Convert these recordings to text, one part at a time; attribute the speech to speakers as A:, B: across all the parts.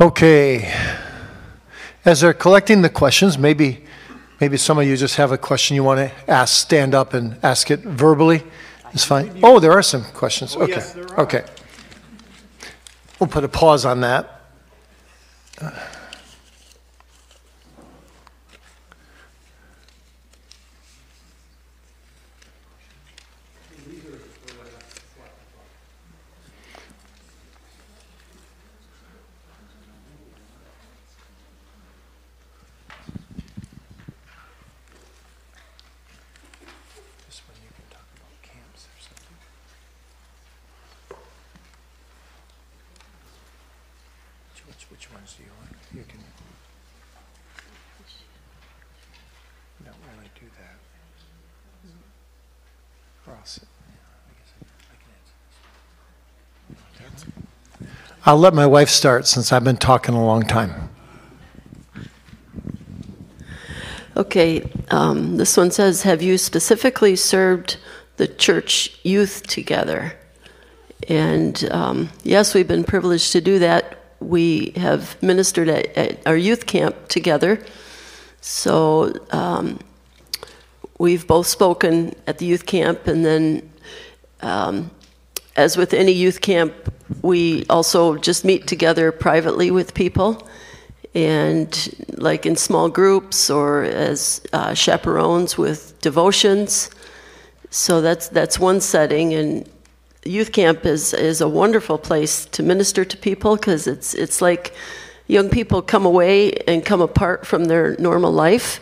A: Okay. As they're collecting the questions, maybe maybe some of you just have a question you want to ask, stand up and ask it verbally. It's fine. Oh, there are some questions. Oh,
B: okay. there are.
A: Okay. We'll put a pause on that. Which ones do you want? You can. Don't really do that. Cross it. I'll let my wife start since I've been talking a long time.
C: Okay, um, this one says, have you specifically served the church youth together? And um, yes, we've been privileged to do that. We have ministered at, at our youth camp together. So um, we've both spoken at the youth camp, and then, um, as with any youth camp, we also just meet together privately with people and like in small groups or as uh, chaperones with devotions. So that's that's one setting, and youth camp is is a wonderful place to minister to people because it's it's like young people come away and come apart from their normal life,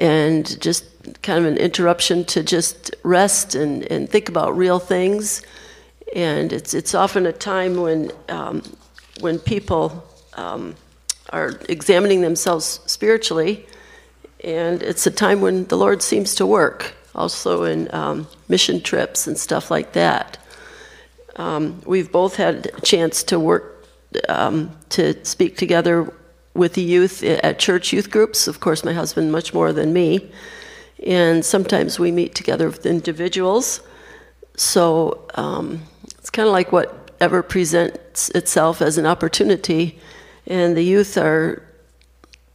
C: and just kind of an interruption to just rest and, and think about real things. And it's it's often a time when um, when people um, are examining themselves spiritually, and it's a time when the Lord seems to work, also in um, mission trips and stuff like that. Um, we've both had a chance to work um, to speak together with the youth at church youth groups. Of course, my husband much more than me, and sometimes we meet together with individuals. So um, it's kind of like whatever presents itself as an opportunity and the youth are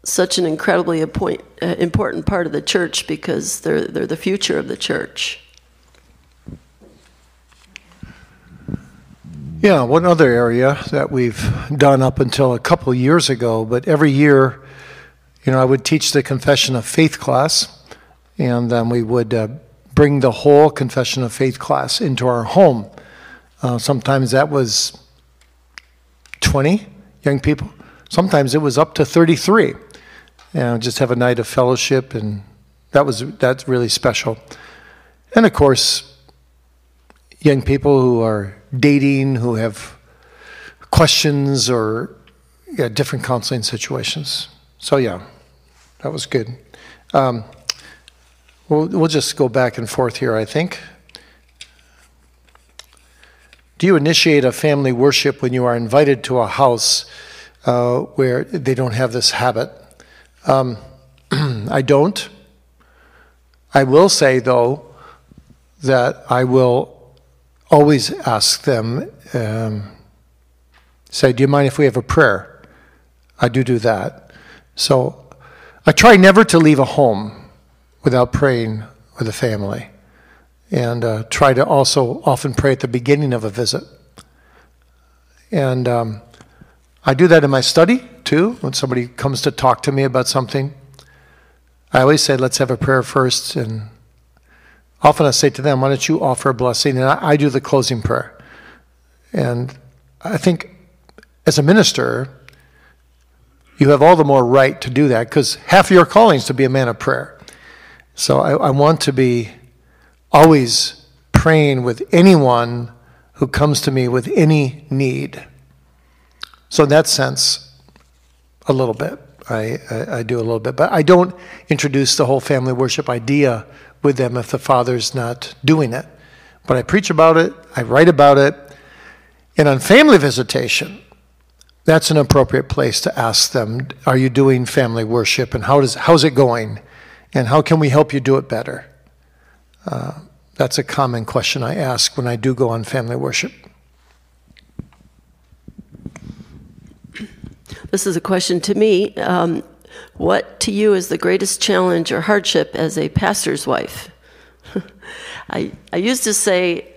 C: such an incredibly appoint, uh, important part of the church because they're, they're the future of the church.
A: Yeah, one other area that we've done up until a couple years ago, but every year, you know, I would teach the Confession of Faith class, and then we would uh, bring the whole Confession of Faith class into our home. Uh, sometimes that was 20 young people. Sometimes it was up to 33. And just have a night of fellowship, and that was that's really special. And of course, young people who are dating, who have questions or yeah, different counseling situations. So yeah, that was good. Um, we'll, we'll just go back and forth here, I think. Do you initiate a family worship when you are invited to a house uh, where they don't have this habit? Um, I don't. I will say, though, that I will always ask them, um, say, Do you mind if we have a prayer? I do do that. So I try never to leave a home without praying with a family and uh, try to also often pray at the beginning of a visit. And um, I do that in my study too. When somebody comes to talk to me about something, I always say, let's have a prayer first. And often I say to them, why don't you offer a blessing? And I, I do the closing prayer. And I think as a minister, you have all the more right to do that because half of your calling is to be a man of prayer. So I, I want to be always praying with anyone who comes to me with any need. So, in that sense, a little bit. I, I, I, do a little bit. But I don't introduce the whole family worship idea with them if the father's not doing it. But I preach about it, I write about it. And on family visitation, that's an appropriate place to ask them Are you doing family worship? And how does, how's it going? And how can we help you do it better? Uh, that's a common question I ask when I do go on family worship.
C: this is a question to me. Um, what to you is the greatest challenge or hardship as a pastor's wife? I, I used to say,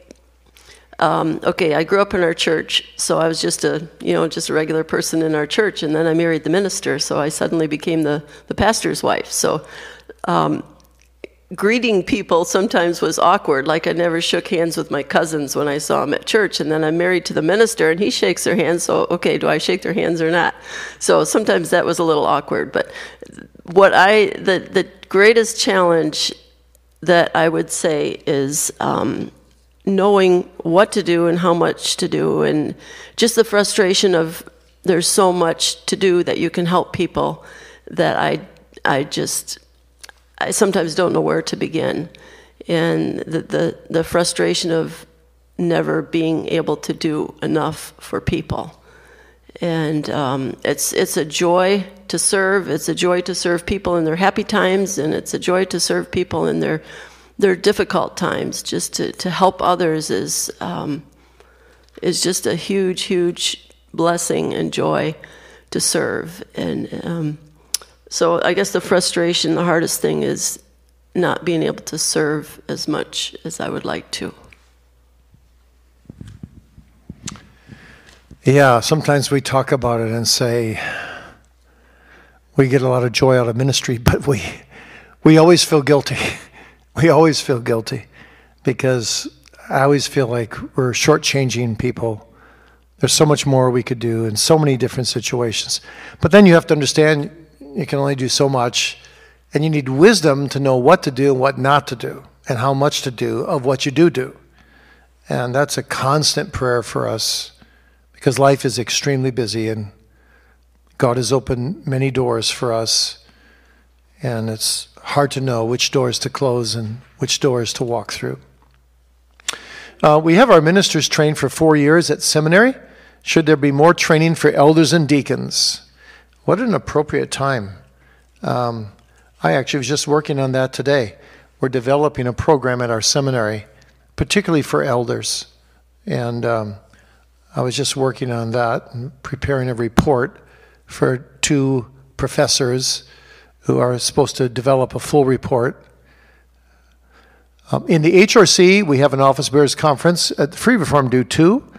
C: um, okay, I grew up in our church, so I was just a, you know, just a regular person in our church, and then I married the minister, so I suddenly became the, the pastor's wife. So um, greeting people sometimes was awkward. Like I never shook hands with my cousins when I saw them at church, and then I'm married to the minister, and he shakes their hands. So okay, do I shake their hands or not? So sometimes that was a little awkward. But what I the the greatest challenge that I would say is. Um, knowing what to do and how much to do and just the frustration of there's so much to do that you can help people that I I just I sometimes don't know where to begin. And the, the, the frustration of never being able to do enough for people. And um, it's, it's a joy to serve. It's a joy to serve people in their happy times, and it's a joy to serve people in their, their difficult times. Just to, to help others is, um, is just a huge, huge blessing and joy to serve. And um, so I guess the frustration, the hardest thing is not being able to serve as much as I would like to.
A: Yeah, sometimes we talk about it and say we get a lot of joy out of ministry, but we we always feel guilty. We always feel guilty because I always feel like we're shortchanging people. There's so much more we could do in so many different situations. But then you have to understand you can only do so much, and you need wisdom to know what to do and what not to do, and how much to do of what you do do. And that's a constant prayer for us because life is extremely busy and God has opened many doors for us. And it's hard to know which doors to close and which doors to walk through. Uh, we have our ministers trained for four years at seminary. Should there be more training for elders and deacons? What an appropriate time. Um, I actually was just working on that today. We're developing a program at our seminary, particularly for elders. And um, I was just working on that and preparing a report for two professors who are supposed to develop a full report. Um, in the HRC, we have an office bearers conference. At the Free Reformed do too,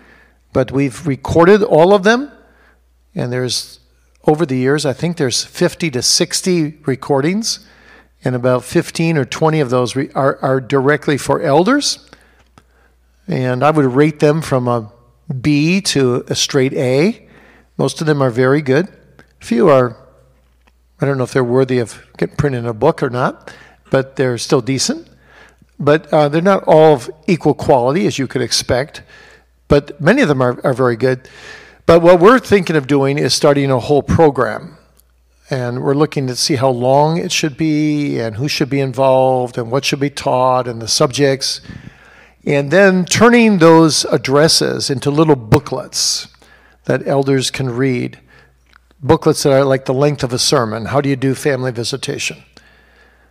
A: but we've recorded all of them, and there's over the years, I think there's 50 to 60 recordings, and about 15 or 20 of those re- are, are directly for elders. And I would rate them from a B to a straight A. Most of them are very good. A few are, I don't know if they're worthy of getting printed in a book or not, but they're still decent. But uh, they're not all of equal quality, as you could expect. But many of them are, are very good. But what we're thinking of doing is starting a whole program. And we're looking to see how long it should be and who should be involved and what should be taught and the subjects. And then turning those addresses into little booklets that elders can read. Booklets that are like the length of a sermon. How do you do family visitation?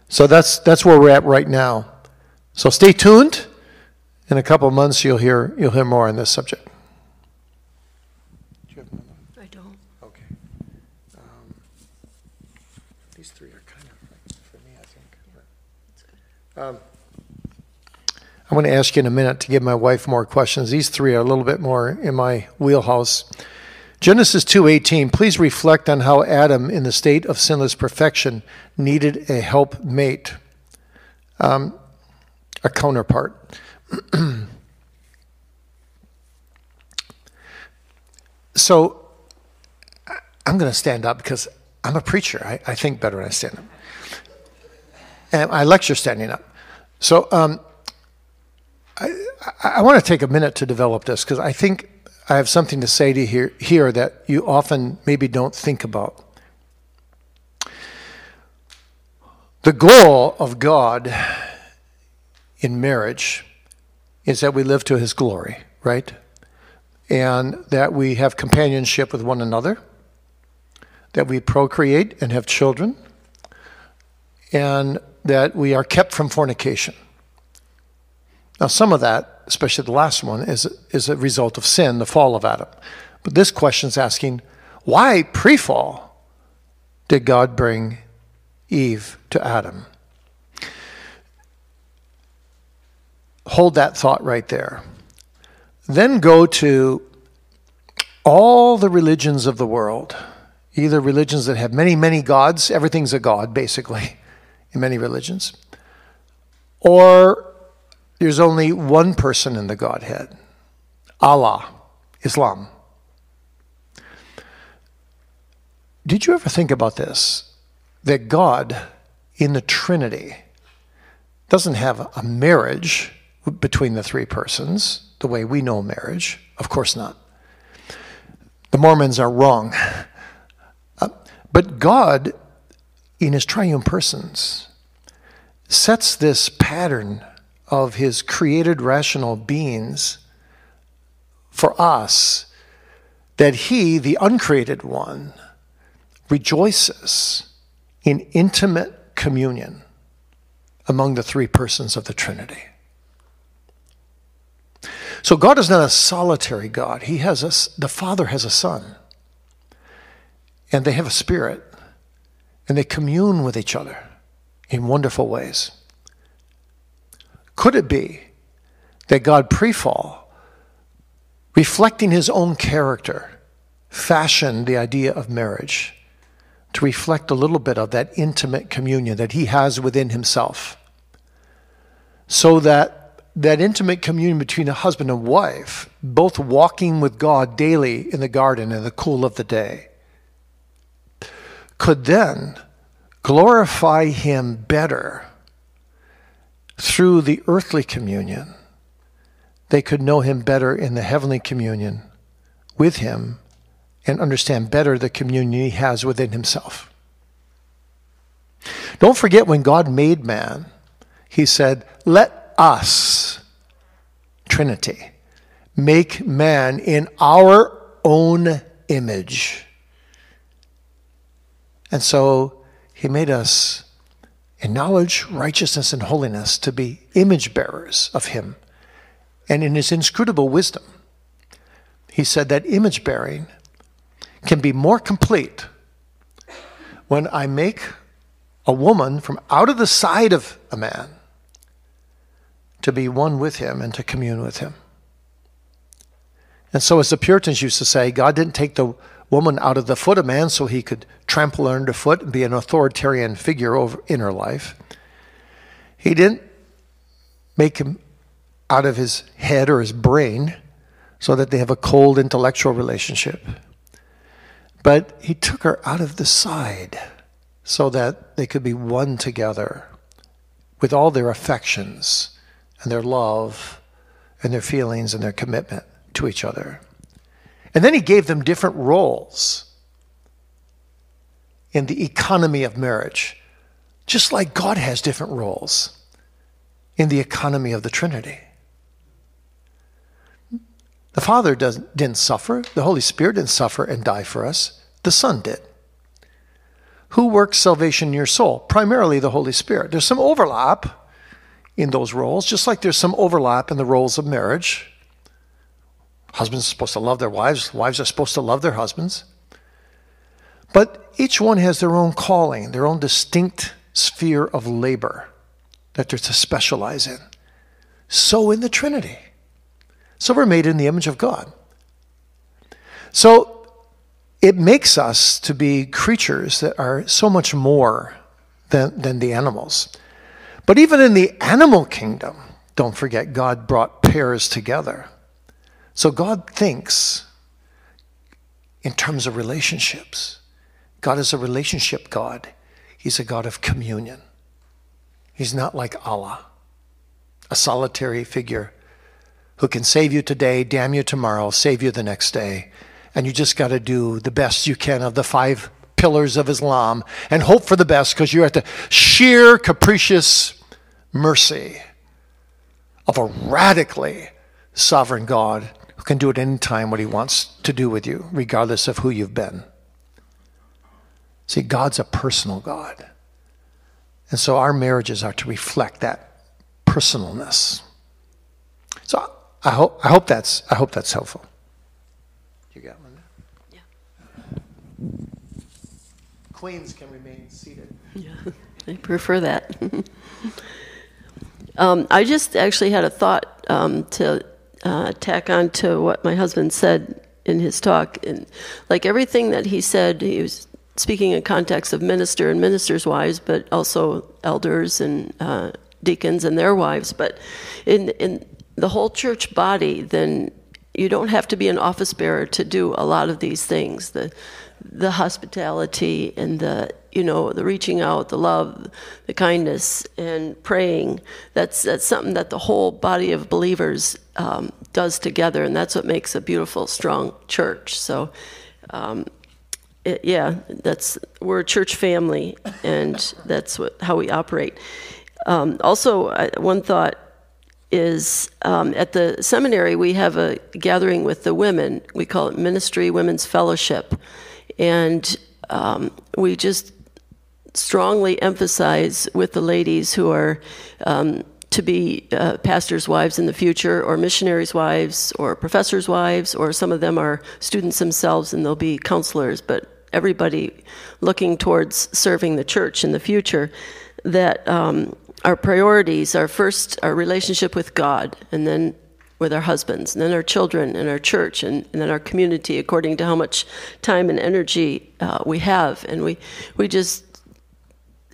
A: So that's, that's where we're at right now. So stay tuned. In a couple of months, you'll hear, you'll hear more on this subject. Um, I want to ask you in a minute to give my wife more questions. These three are a little bit more in my wheelhouse. Genesis 2:18 Please reflect on how Adam in the state of sinless perfection needed a helpmate. Um, a counterpart. so I'm going to stand up because I'm a preacher. I, I think better when I stand up. And I lecture standing up. So um, I, I want to take a minute to develop this because I think I have something to say to here, here that you often maybe don't think about. The goal of God in marriage is that we live to his glory, right? And that we have companionship with one another, that we procreate and have children, and that we are kept from fornication. Now, some of that, especially the last one, is, is a result of sin, the fall of Adam. But this question is asking, Why pre fall did God bring Eve to Adam? Hold that thought right there. Then go to all the religions of the world, either religions that have many, many gods, everything's a god, basically, in many religions, or there's only one person in the Godhead Allah, Islam. Did you ever think about this? That God in the Trinity doesn't have a marriage between the three persons the way we know marriage. Of course not. The Mormons are wrong. Uh, but God, in his triune persons, sets this pattern of his created rational beings for us that he, the uncreated one, rejoices in intimate communion among the three persons of the Trinity. So God is not a solitary God. He has a, the Father has a Son. And they have a spirit. And they commune with each other in wonderful ways. Could it be that God pre-fall, reflecting his own character, fashioned the idea of marriage to reflect a little bit of that intimate communion that he has within himself? So that that intimate communion between a husband and wife, both walking with God daily in the garden in the cool of the day, could then glorify Him better through the earthly communion. They could know Him better in the heavenly communion with Him and understand better the communion He has within Himself. Don't forget when God made man, He said, Let us, Trinity, make man in our own image. And so he made us in knowledge, righteousness, and holiness to be image bearers of him. And in his inscrutable wisdom, he said that image bearing can be more complete when I make a woman from out of the side of a man to be one with him and to commune with him. And so, as the Puritans used to say, God didn't take the woman out of the foot of man so he could trample her underfoot and be an authoritarian figure over in her life. He didn't make him out of his head or his brain so that they have a cold intellectual relationship. But he took her out of the side so that they could be one together with all their affections and their love and their feelings and their commitment to each other. And then he gave them different roles in the economy of marriage, just like God has different roles in the economy of the Trinity. The Father didn't suffer, the Holy Spirit didn't suffer and die for us, the Son did. Who works salvation in your soul? Primarily the Holy Spirit. There's some overlap in those roles, just like there's some overlap in the roles of marriage. Husbands are supposed to love their wives, wives are supposed to love their husbands. But each one has their own calling, their own distinct sphere of labor that they're to specialize in. So in the Trinity. So we're made in the image of God. So it makes us to be creatures that are so much more than, than the animals. But even in the animal kingdom, don't forget, God brought pairs together. So God thinks in terms of relationships. God is a relationship God, He's a God of communion. He's not like Allah, a solitary figure who can save you today, damn you tomorrow, save you the next day. And you just got to do the best you can of the five pillars of Islam and hope for the best because you're at the sheer capricious mercy of a radically sovereign God can do at any time what he wants to do with you, regardless of who you've been. See, God's a personal God. And so our marriages are to reflect that personalness. So I hope, I hope, that's, I hope that's helpful. You got one? There?
C: Yeah.
A: Queens can remain seated.
C: Yeah, I prefer that. um, I just actually had a thought um, to uh, tack on to what my husband said in his talk. And like everything that he said, he was speaking in context of minister and ministers' wives, but also elders and uh, deacons and their wives. But in in the whole church body, then you don't have to be an office bearer to do a lot of these things. The the hospitality and the you know the reaching out, the love, the kindness, and praying. That's that's something that the whole body of believers um, does together, and that's what makes a beautiful, strong church. So. Um, it, yeah, that's we're a church family, and that's what, how we operate. Um, also, I, one thought is um, at the seminary we have a gathering with the women. We call it Ministry Women's Fellowship, and um, we just strongly emphasize with the ladies who are um, to be uh, pastors' wives in the future, or missionaries' wives, or professors' wives, or some of them are students themselves and they'll be counselors, but everybody looking towards serving the church in the future, that um, our priorities are first our relationship with God, and then with our husbands, and then our children, and our church, and, and then our community, according to how much time and energy uh, we have. And we, we just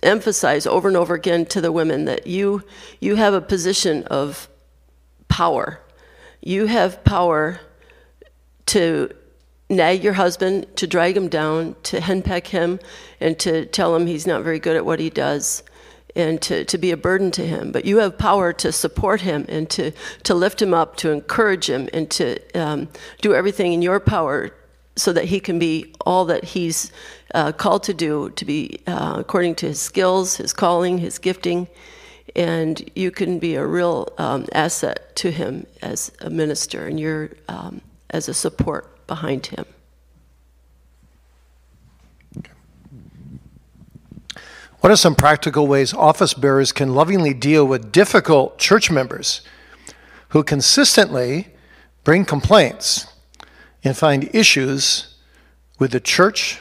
C: emphasize over and over again to the women that you, you have a position of power. You have power to nag your husband, to drag him down, to henpeck him, and to tell him he's not very good at what he does and to, to be a burden to him. But you have power to support him and to, to lift him up, to encourage him, and to um, do everything in your power so that he can be all that he's uh, called to do, to be uh, according to his skills, his calling, his gifting. And you can be a real um, asset to him as a minister, and you're um, as a support behind him.
A: What are some practical ways office bearers can lovingly deal with difficult church members who consistently bring complaints and find issues with the church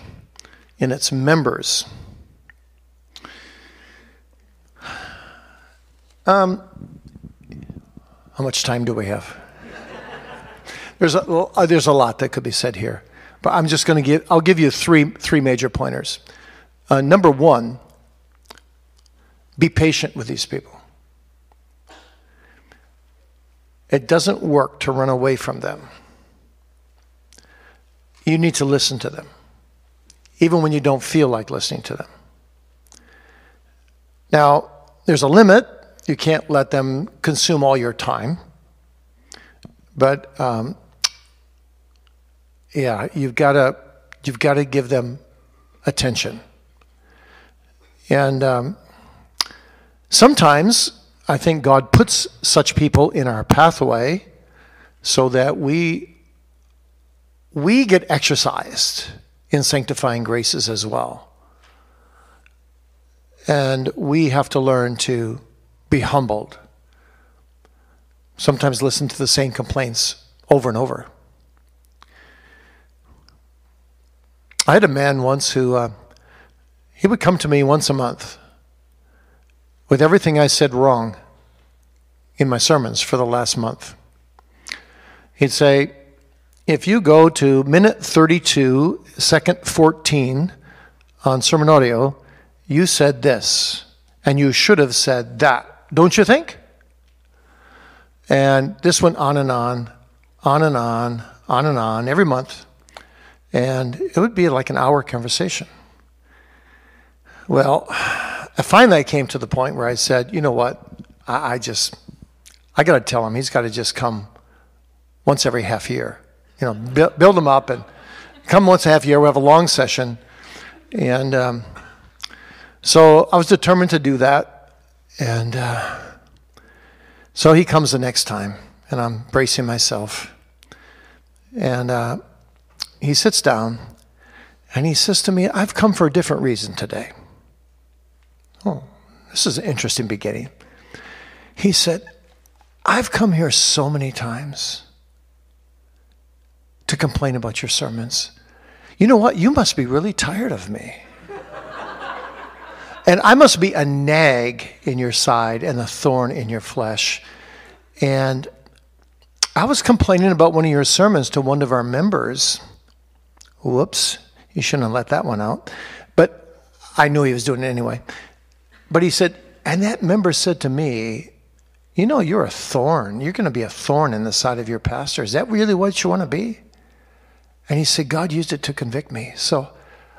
A: and its members? Um, how much time do we have? There's a, uh, there's a lot that could be said here, but I'm just going to give. I'll give you three three major pointers. Uh, number one, be patient with these people. It doesn't work to run away from them. You need to listen to them, even when you don't feel like listening to them. Now, there's a limit. You can't let them consume all your time. But um, yeah, you've got to you've got to give them attention. And um, Sometimes I think God puts such people in our pathway so that we we get exercised in sanctifying graces as well. And we have to learn to be humbled. Sometimes listen to the same complaints over and over. I had a man once who uh, he would come to me once a month with everything I said wrong in my sermons for the last month. He'd say, if you go to minute 32, second 14 on SermonAudio, you said this, and you should have said that, don't you think? And this went on and on, on and on, on and on, every month. And it would be like an hour conversation. Well, I finally, I came to the point where I said, you know what? I, I just, I got to tell him he's got to just come once every half year. You know, build, build him up and come once a half year. We have a long session. And um, so I was determined to do that. And uh, so he comes the next time, and I'm bracing myself. And uh, he sits down and he says to me, I've come for a different reason today. Oh, this is an interesting beginning. He said, I've come here so many times to complain about your sermons. You know what? You must be really tired of me. and I must be a nag in your side and a thorn in your flesh. And I was complaining about one of your sermons to one of our members. Whoops, you shouldn't have let that one out. But I knew he was doing it anyway. But he said, and that member said to me, You know, you're a thorn. You're going to be a thorn in the side of your pastor. Is that really what you want to be? And he said, God used it to convict me. So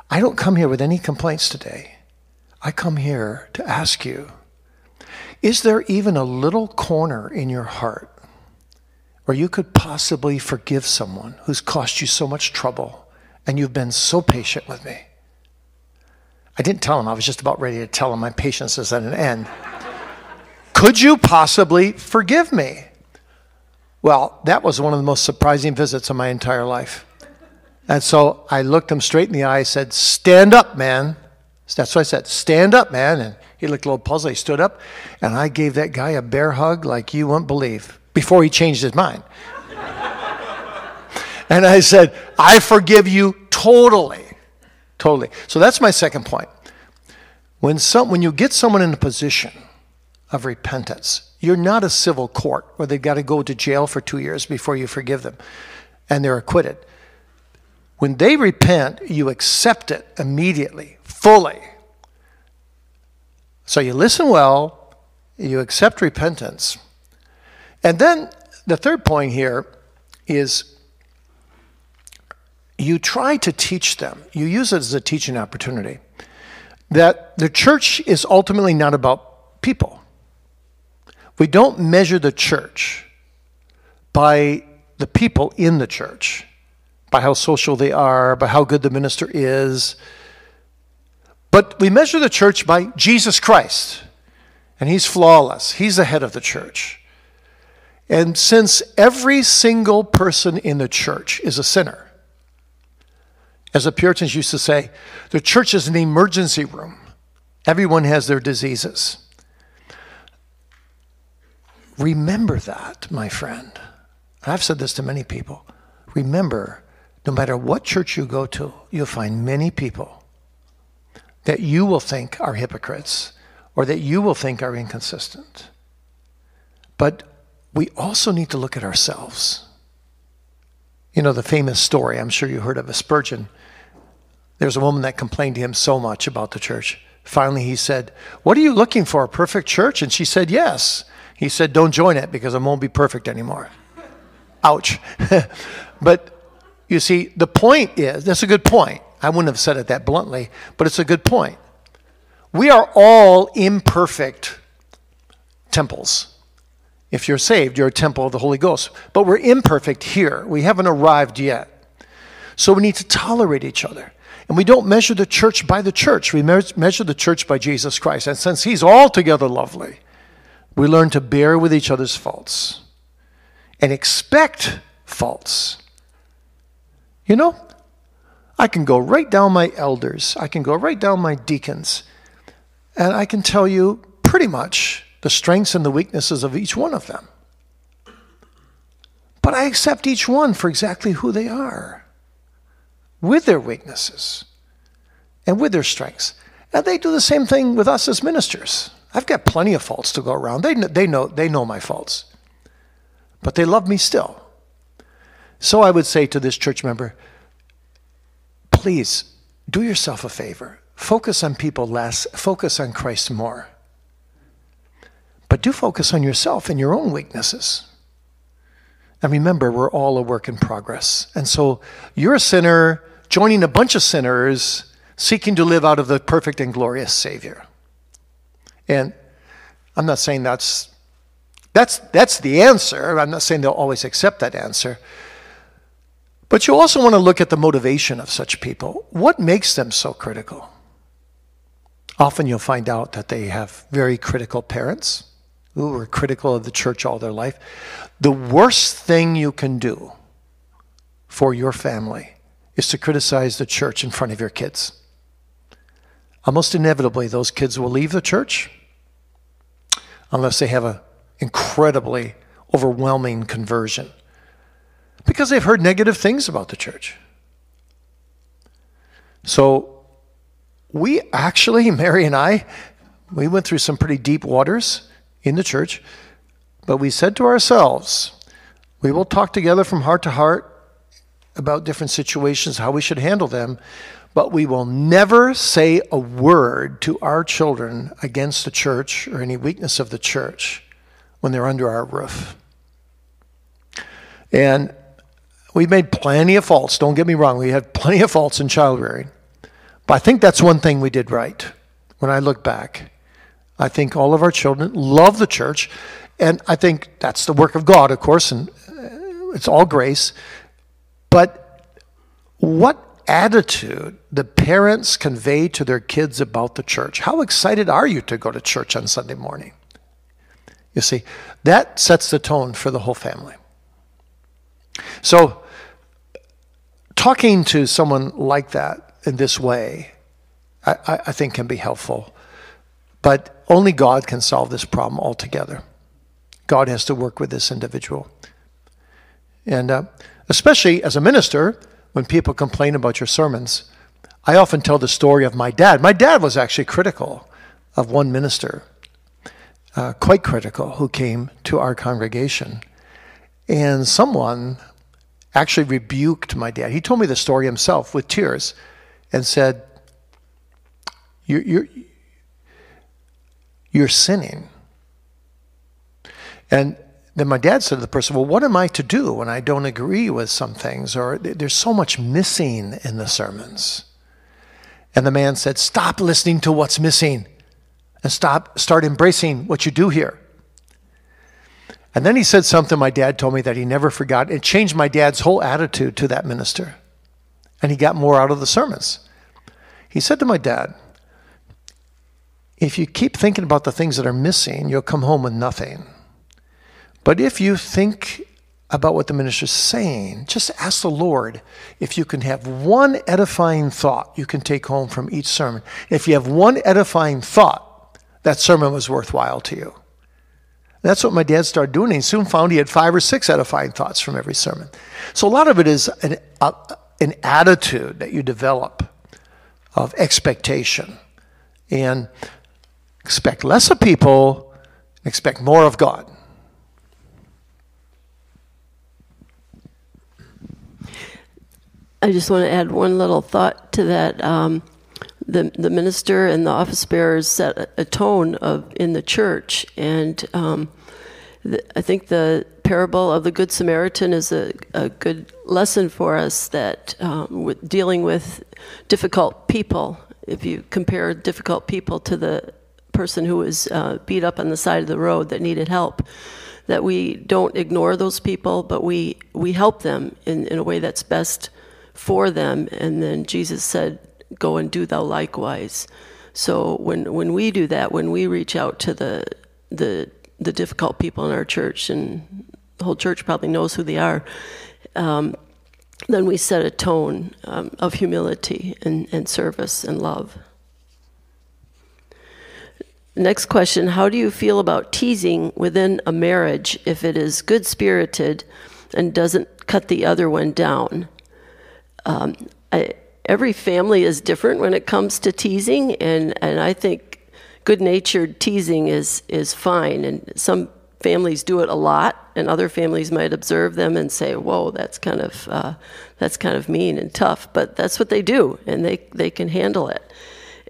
A: I don't come here with any complaints today. I come here to ask you is there even a little corner in your heart where you could possibly forgive someone who's cost you so much trouble and you've been so patient with me? I didn't tell him, I was just about ready to tell him my patience is at an end. could you possibly forgive me? Well, that was one of the most surprising visits of my entire life. And so I looked him straight in the eye, said, Stand up, man. That's what I said, Stand up, man. And he looked a little puzzled. He stood up, and I gave that guy a bear hug like you wouldn't believe before he changed his mind. and I said, I forgive you totally. Totally. So that's my second point. When, some, when you get someone in a position of repentance, you're not a civil court where they've got to go to jail for two years before you forgive them and they're acquitted. When they repent, you accept it immediately, fully. So you listen well, you accept repentance. And then the third point here is you try to teach them, you use it as a teaching opportunity, that the church is ultimately not about people. We don't measure the church by the people in the church by how social they are, by how good the minister is. But we measure the church by Jesus Christ, and he's flawless. He's the head of the church. And since every single person in the church is a sinner, as the Puritans used to say, the church is an emergency room. Everyone has their diseases. Remember that, my friend. I've said this to many people. Remember no matter what church you go to, you'll find many people that you will think are hypocrites or that you will think are inconsistent. But we also need to look at ourselves. You know, the famous story, I'm sure you heard of a Spurgeon. There's a woman that complained to him so much about the church. Finally, he said, What are you looking for? A perfect church? And she said, Yes. He said, Don't join it because it won't be perfect anymore. Ouch. but you see, the point is that's a good point. I wouldn't have said it that bluntly, but it's a good point. We are all imperfect temples. If you're saved, you're a temple of the Holy Ghost. But we're imperfect here. We haven't arrived yet. So we need to tolerate each other. And we don't measure the church by the church. We measure the church by Jesus Christ. And since He's altogether lovely, we learn to bear with each other's faults and expect faults. You know, I can go right down my elders, I can go right down my deacons, and I can tell you pretty much the strengths and the weaknesses of each one of them. But I accept each one for exactly who they are, with their weaknesses and with their strengths. And they do the same thing with us as ministers. I've got plenty of faults to go around. They, they, know, they know my faults. But they love me still. So I would say to this church member, please do yourself a favor. Focus on people less, focus on Christ more. But do focus on yourself and your own weaknesses. And remember, we're all a work in progress. And so you're a sinner joining a bunch of sinners seeking to live out of the perfect and glorious Savior. And I'm not saying that's that's that's the answer. I'm not saying they'll always accept that answer. But you also want to look at the motivation of such people. What makes them so critical? Often you'll find out that they have very critical parents who were critical of the church all their life. The worst thing you can do for your family is to criticize the church in front of your kids. Almost inevitably, those kids will leave the church unless they have an incredibly overwhelming conversion because they've heard negative things about the church. So we actually, Mary and I, we went through some pretty deep waters in the church, but we said to ourselves, we will talk together from heart to heart about different situations, how we should handle them, but we will never say a word to our children against the church or any weakness of the church when they're under our roof. And we made plenty of faults. Don't get me wrong, we had plenty of faults in child rearing. But I think that's one thing we did right when I look back. I think all of our children love the church, and I think that's the work of God, of course, and uh, it's all grace. But what attitude the parents convey to their kids about the church? How excited are you to go to church on Sunday morning? You see, that sets the tone for the whole family. So, talking to someone like that in this way, I, I, think can be helpful. But only God can solve this problem altogether. God has to work with this individual. And uh, especially as a minister, when people complain about your sermons, I often tell the story of my dad. My dad was actually critical of one minister, uh, quite critical, who came to our congregation. And someone actually rebuked my dad. He told me the story himself with tears and said, You're, you're, you're sinning. And then my dad said to the person, Well, what am I to do when I don't agree with some things? Or there's so much missing in the sermons. And the man said, Stop listening to what's missing and stop, start embracing what you do here. And then he said something my dad told me that he never forgot. It changed my dad's whole attitude to that minister. And he got more out of the sermons. He said to my dad, If you keep thinking about the things that are missing, you'll come home with nothing. But if you think about what the minister's saying, just ask the Lord if you can have one edifying thought you can take home from each sermon. If you have one edifying thought, that sermon was worthwhile to you. That's what my dad started doing. He soon found he had five or six edifying thoughts from every sermon. So a lot of it is an, uh, an attitude that you develop of expectation and expect less of people, expect more of God.
C: I just want to add one little thought to that. Um, the the minister and the office bearers set a tone of in the church, and um, the, I think the parable of the Good Samaritan is a, a good lesson for us that um, with dealing with difficult people. If you compare difficult people to the person who was uh, beat up on the side of the road that needed help, that we don't ignore those people, but we we help them in, in a way that's best for them. And then Jesus said, go and do thou likewise. So when when we do that, when we reach out to the the the difficult people in our church, and the whole church probably knows who they are, um, then we set a tone um, of humility and, and service and love. Next question How do you feel about teasing within a marriage if it is good spirited and doesn't cut the other one down? Um, I, every family is different when it comes to teasing, and, and I think good natured teasing is, is fine. And some families do it a lot, and other families might observe them and say, "Whoa, that's kind of uh, that's kind of mean and tough." But that's what they do, and they they can handle it.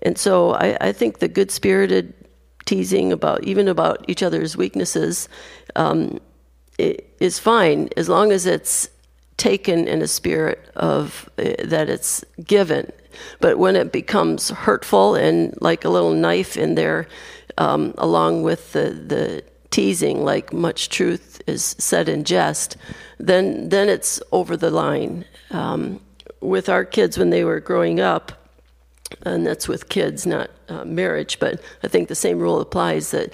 C: And so I, I think the good spirited teasing about even about each other's weaknesses um, is fine as long as it's taken in a spirit of uh, that it's given. But when it becomes hurtful and like a little knife in there, um, along with the, the teasing, like much truth is said in jest, then then it's over the line. Um, with our kids when they were growing up, and that's with kids, not uh, marriage. But I think the same rule applies that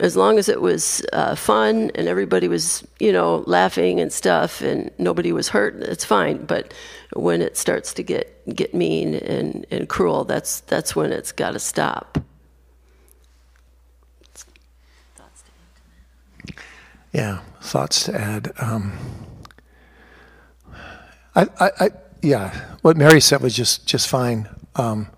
C: as long as it was uh, fun and everybody was, you know, laughing and stuff, and nobody was hurt, it's fine. But when it starts to get get mean and, and cruel, that's that's when it's got to stop.
A: Yeah, thoughts to add. Um, I, I, I, yeah, what Mary said was just just fine. Um,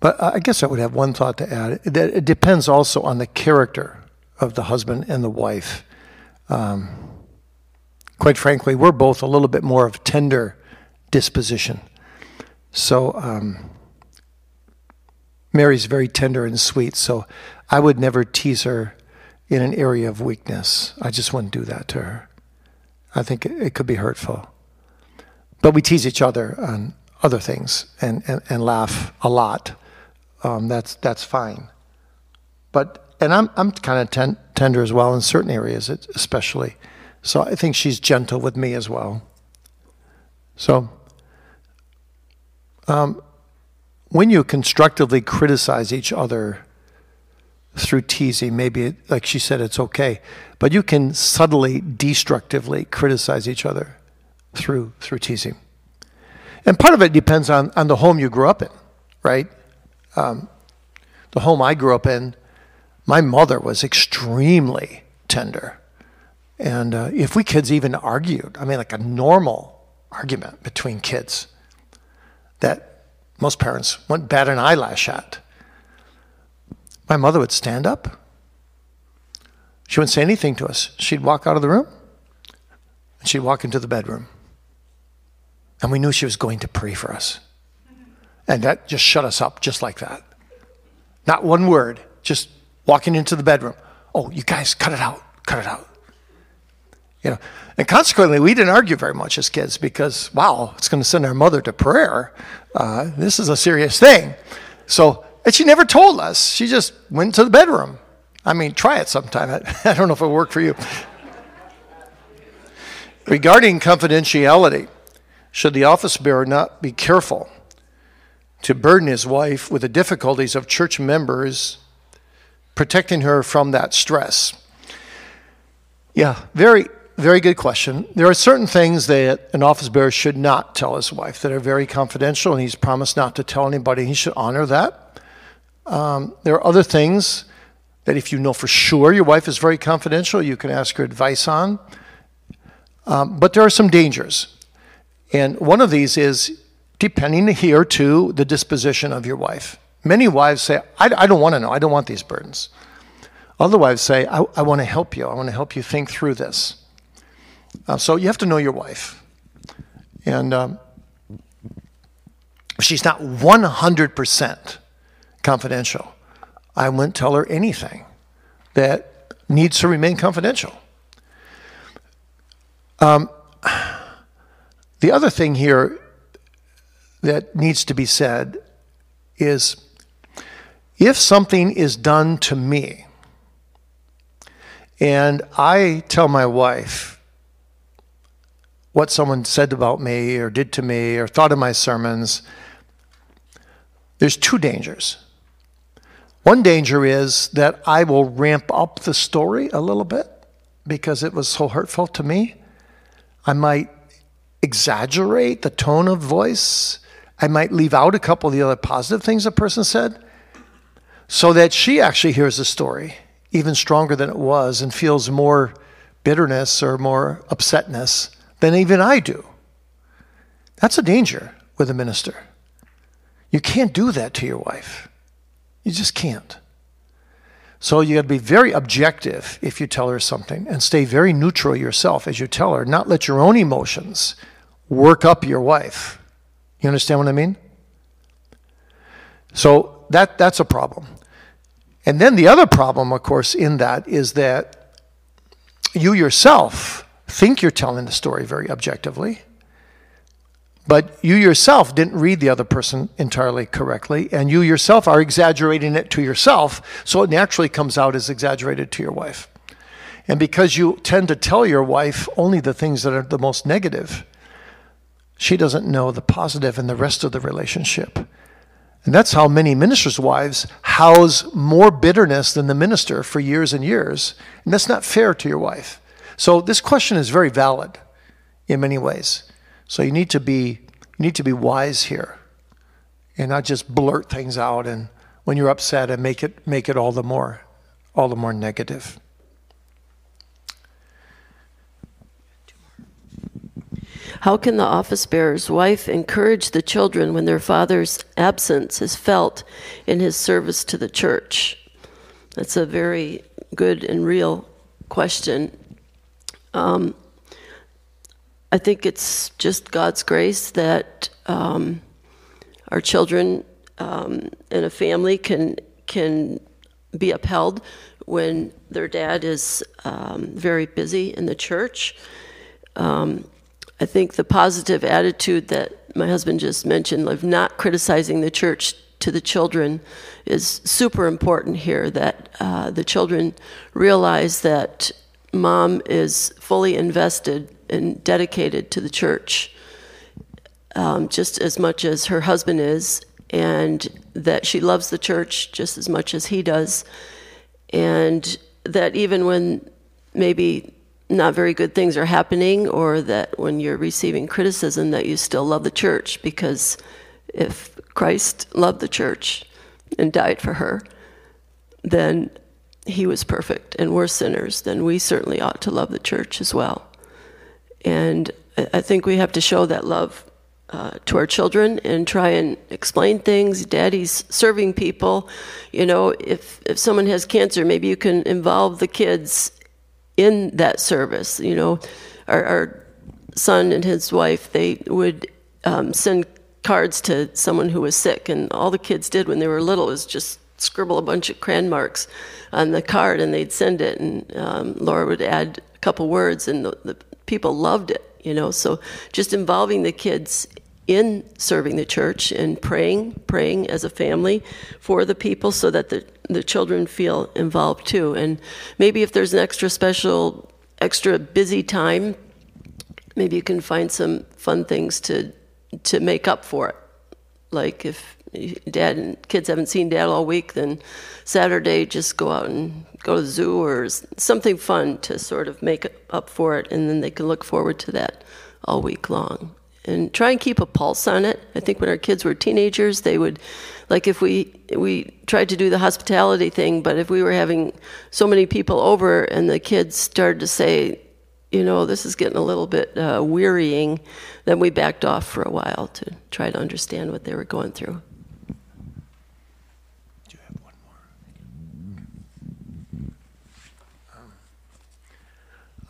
A: but I guess I would have one thought to add. That it depends also on the character of the husband and the wife. Um, quite frankly, we're both a little bit more of tender disposition. So um, Mary's very tender and sweet. So I would never tease her in an area of weakness. I just wouldn't do that to her. I think it, could be hurtful. But we tease each other on other things and, and, and laugh a lot. Um, that's, that's fine. But, and I'm, I'm kind of ten, tender as well in certain areas, especially. So I think she's gentle with me as well. So, um, when you constructively criticize each other through teasing, maybe, it, like she said, it's okay. But you can subtly, destructively criticize each other through through teasing. And part of it depends on, on the home you grew up in, right? Um, the home I grew up in, my mother was extremely tender. And uh, if we kids even argued, I mean, like a normal argument between kids that most parents wouldn't bat an eyelash at, my mother would stand up. She wouldn't say anything to us. She'd walk out of the room and she'd walk into the bedroom. And we knew she was going to pray for us. And that just shut us up just like that. Not one word, just walking into the bedroom. Oh, you guys, cut it out, cut it out. You know, and consequently, we didn't argue very much as kids because, wow, it's going to send our mother to prayer. Uh, this is a serious thing. So, and she never told us. She just went to the bedroom. I mean, try it sometime. I don't know if it'll work for you. Regarding confidentiality, should the office bearer not be careful to burden his wife with the difficulties of church members, protecting her from that stress? Yeah, very, very good question. There are certain things that an office bearer should not tell his wife that are very confidential, and he's promised not to tell anybody. He should honor that. Um, there are other things that, if you know for sure your wife is very confidential, you can ask her advice on. Um, but there are some dangers. And one of these is depending here to the disposition of your wife. Many wives say, I, I don't want to know. I don't want these burdens. Other wives say, I, I want to help you. I want to help you think through this. Uh, so you have to know your wife. And um, she's not 100% confidential, I wouldn't tell her anything that needs to remain confidential. Um, the other thing here that needs to be said is if something is done to me and I tell my wife what someone said about me or did to me or thought of my sermons, there's two dangers. One danger is that I will ramp up the story a little bit because it was so hurtful to me. I might exaggerate the tone of voice. I might leave out a couple of the other positive things a person said so that she actually hears the story even stronger than it was and feels more bitterness or more upsetness than even I do. That's a danger with a minister. You can't do that to your wife. You just can't. So you got to be very objective if you tell her something and stay very neutral yourself as you tell her, not let your own emotions work up your wife. You understand what I mean? So that, that's a problem. And then the other problem, of course, in that is that you yourself think you're telling the story very objectively, but you yourself didn't read the other person entirely correctly, and you yourself are exaggerating it to yourself, so it naturally comes out as exaggerated to your wife. And because you tend to tell your wife only the things that are the most negative, she doesn't know the positive in the rest of the relationship. And that's how many ministers' wives house more bitterness than the minister for years and years. And that's not fair to your wife. So this question is very valid in many ways. So you need to be you need to be wise here and not just blurt things out and when you're upset and make it make it all the more all the more negative.
C: How can the office bearer's wife encourage the children when their father's absence is felt in his service to the church? That's a very good and real question. Um, I think it's just God's grace that um, our children um, and a family can can be upheld when their dad is um, very busy in the church. Um, I think the positive attitude that my husband just mentioned of not criticizing the church to the children is super important here. That uh, the children realize that mom is fully invested and dedicated to the church um, just as much as her husband is, and that she loves the church just as much as he does, and that even when maybe not very good things are happening, or that when you're receiving criticism, that you still love the church because if Christ loved the church and died for her, then he was perfect and we're sinners, then we certainly ought to love the church as well. And I think we have to show that love uh, to our children and try and explain things. Daddy's serving people. You know, if if someone has cancer, maybe you can involve the kids in that service. You know, our, our son and his wife they would um, send cards to someone who was sick, and all the kids did when they were little was just scribble a bunch of crayon marks on the card, and they'd send it, and um, Laura would add a couple words, and the, the people loved it. You know, so just involving the kids in serving the church and praying, praying as a family for the people so that the, the children feel involved too. And maybe if there's an extra special, extra busy time, maybe you can find some fun things to to make up for it. Like if dad and kids haven't seen dad all week, then Saturday just go out and go to the zoo or something fun to sort of make up for it, and then they can look forward to that all week long. And try and keep a pulse on it. I think when our kids were teenagers, they would, like if we we tried to do the hospitality thing, but if we were having so many people over and the kids started to say, you know, this is getting a little bit uh, wearying, then we backed off for a while to try to understand what they were going through.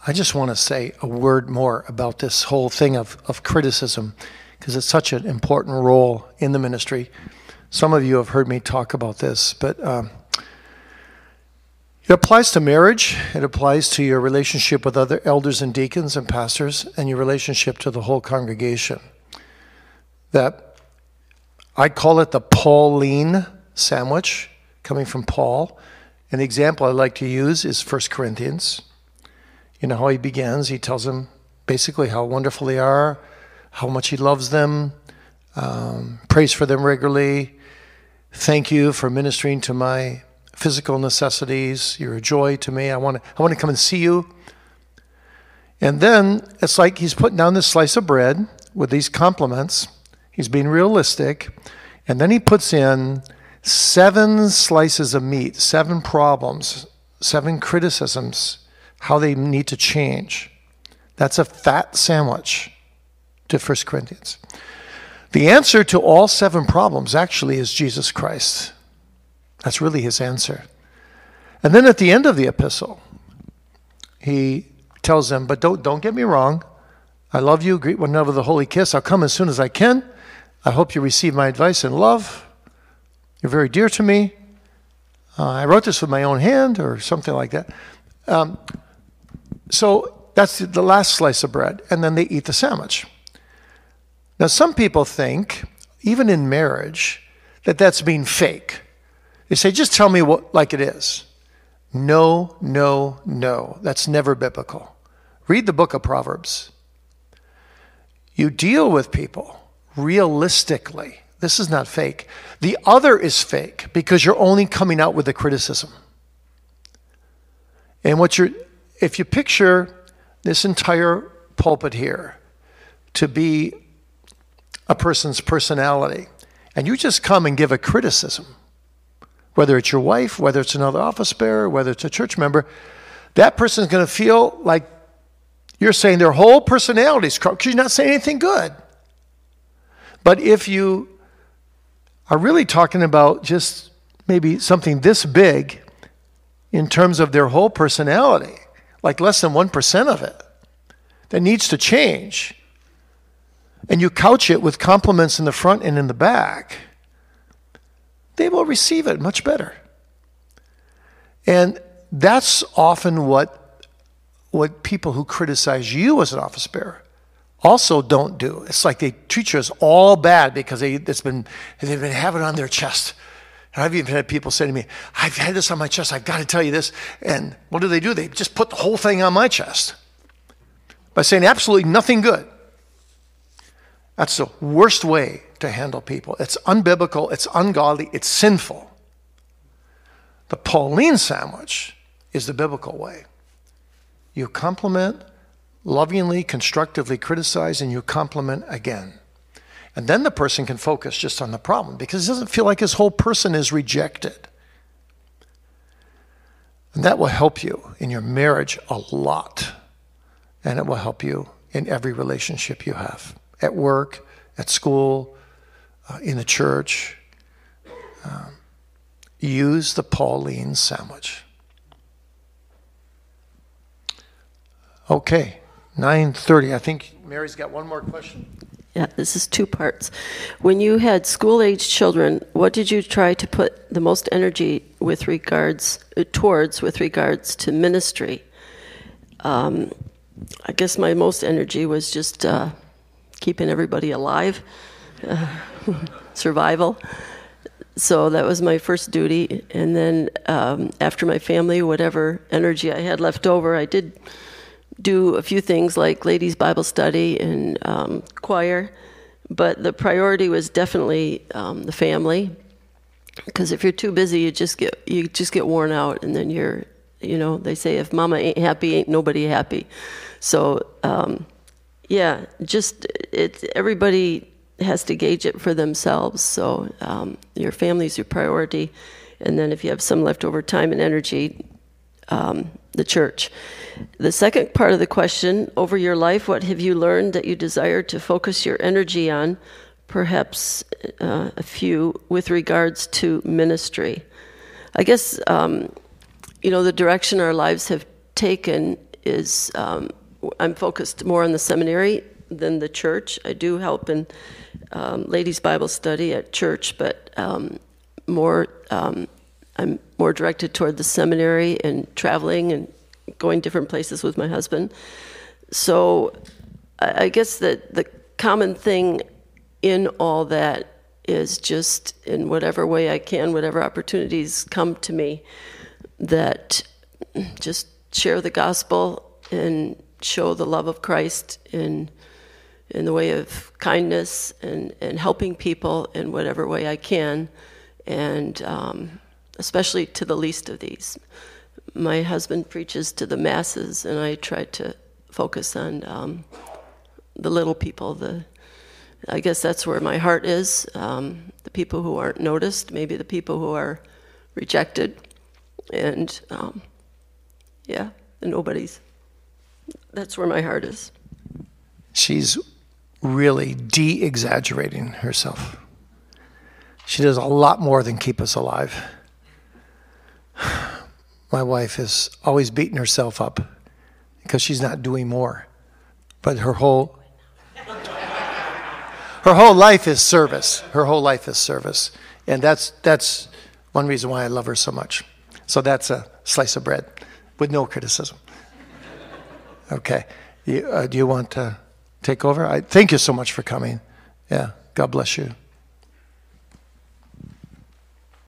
A: I just want to say a word more about this whole thing of, of criticism because it's such an important role in the ministry. Some of you have heard me talk about this, but um, it applies to marriage, it applies to your relationship with other elders and deacons and pastors, and your relationship to the whole congregation. That I call it the Pauline sandwich, coming from Paul. An example I like to use is 1 Corinthians. You know how he begins? He tells them basically how wonderful they are, how much he loves them, um, prays for them regularly. Thank you for ministering to my physical necessities. You're a joy to me. I want to, I want to come and see you. And then it's like he's putting down this slice of bread with these compliments. He's being realistic. And then he puts in seven slices of meat, seven problems, seven criticisms how they need to change. That's a fat sandwich to 1 Corinthians. The answer to all seven problems actually is Jesus Christ. That's really his answer. And then at the end of the epistle, he tells them, But don't, don't get me wrong. I love you. Greet one another with a holy kiss. I'll come as soon as I can. I hope you receive my advice and love. You're very dear to me. Uh, I wrote this with my own hand, or something like that. Um, so that's the last slice of bread, and then they eat the sandwich. Now, some people think, even in marriage, that that's being fake. They say, just tell me what, like it is. No, no, no. That's never biblical. Read the book of Proverbs. You deal with people realistically. This is not fake. The other is fake because you're only coming out with the criticism. And what you're if you picture this entire pulpit here to be a person's personality, and you just come and give a criticism, whether it's your wife, whether it's another office bearer, whether it's a church member, that person's going to feel like You're saying their whole personality is corrupt because you're not saying anything good. But if you are really talking about just maybe something this big in terms of their whole personality, like less than 1% of it, that needs to change, and you couch it with compliments in the front and in the back, they will receive it much better. And that's often what what people who criticize you as an office bearer also don't do. It's like they treat you as all bad because they, it's been, they've been having it on their chest. And I've even had people say to me, I've had this on my chest, I've got to tell you this. And what do they do? They just put the whole thing on my chest by saying absolutely nothing good. That's the worst way to handle people. It's unbiblical, it's ungodly, it's sinful. The Pauline sandwich is the biblical way. You compliment, lovingly, constructively criticize, and you compliment again. And then the person can focus just on the problem because it doesn't feel like his whole person is rejected. And that will help you in your marriage a lot. And it will help you in every relationship you have at work, at school, uh, in the church. Um, use the Pauline sandwich. Okay, 9:30. I think Mary's got one more question.
C: Yeah, this is two parts. When you had school-age children, what did you try to put the most energy with regards uh, towards with regards to ministry? Um, I guess my most energy was just uh, keeping everybody alive, uh, survival. So that was my first duty, and then um, after my family, whatever energy I had left over, I did do a few things like ladies' Bible study and um, choir, but the priority was definitely um, the family. Because if you're too busy, you just get you just get worn out, and then you're, you know, they say if Mama ain't happy, ain't nobody happy. So, um, yeah, just it. Everybody has to gauge it for themselves. So, um, your family's your priority, and then if you have some leftover time and energy, um, the church. The second part of the question over your life, what have you learned that you desire to focus your energy on? Perhaps uh, a few with regards to ministry. I guess, um, you know, the direction our lives have taken is um, I'm focused more on the seminary than the church. I do help in um, ladies' Bible study at church, but um, more um, I'm more directed toward the seminary and traveling and going different places with my husband. So I guess that the common thing in all that is just in whatever way I can, whatever opportunities come to me, that just share the gospel and show the love of Christ in in the way of kindness and, and helping people in whatever way I can, and um, especially to the least of these my husband preaches to the masses, and I try to focus on um, the little people. The I guess that's where my heart is. Um, the people who aren't noticed, maybe the people who are rejected, and um, yeah, the nobodies. That's where my heart is.
A: She's really de exaggerating herself. She does a lot more than keep us alive my wife is always beating herself up because she's not doing more. But her whole her whole life is service. Her whole life is service. And that's that's one reason why I love her so much. So that's a slice of bread with no criticism. Okay. You, uh, do you want to take over? I thank you so much for coming. Yeah. God bless you.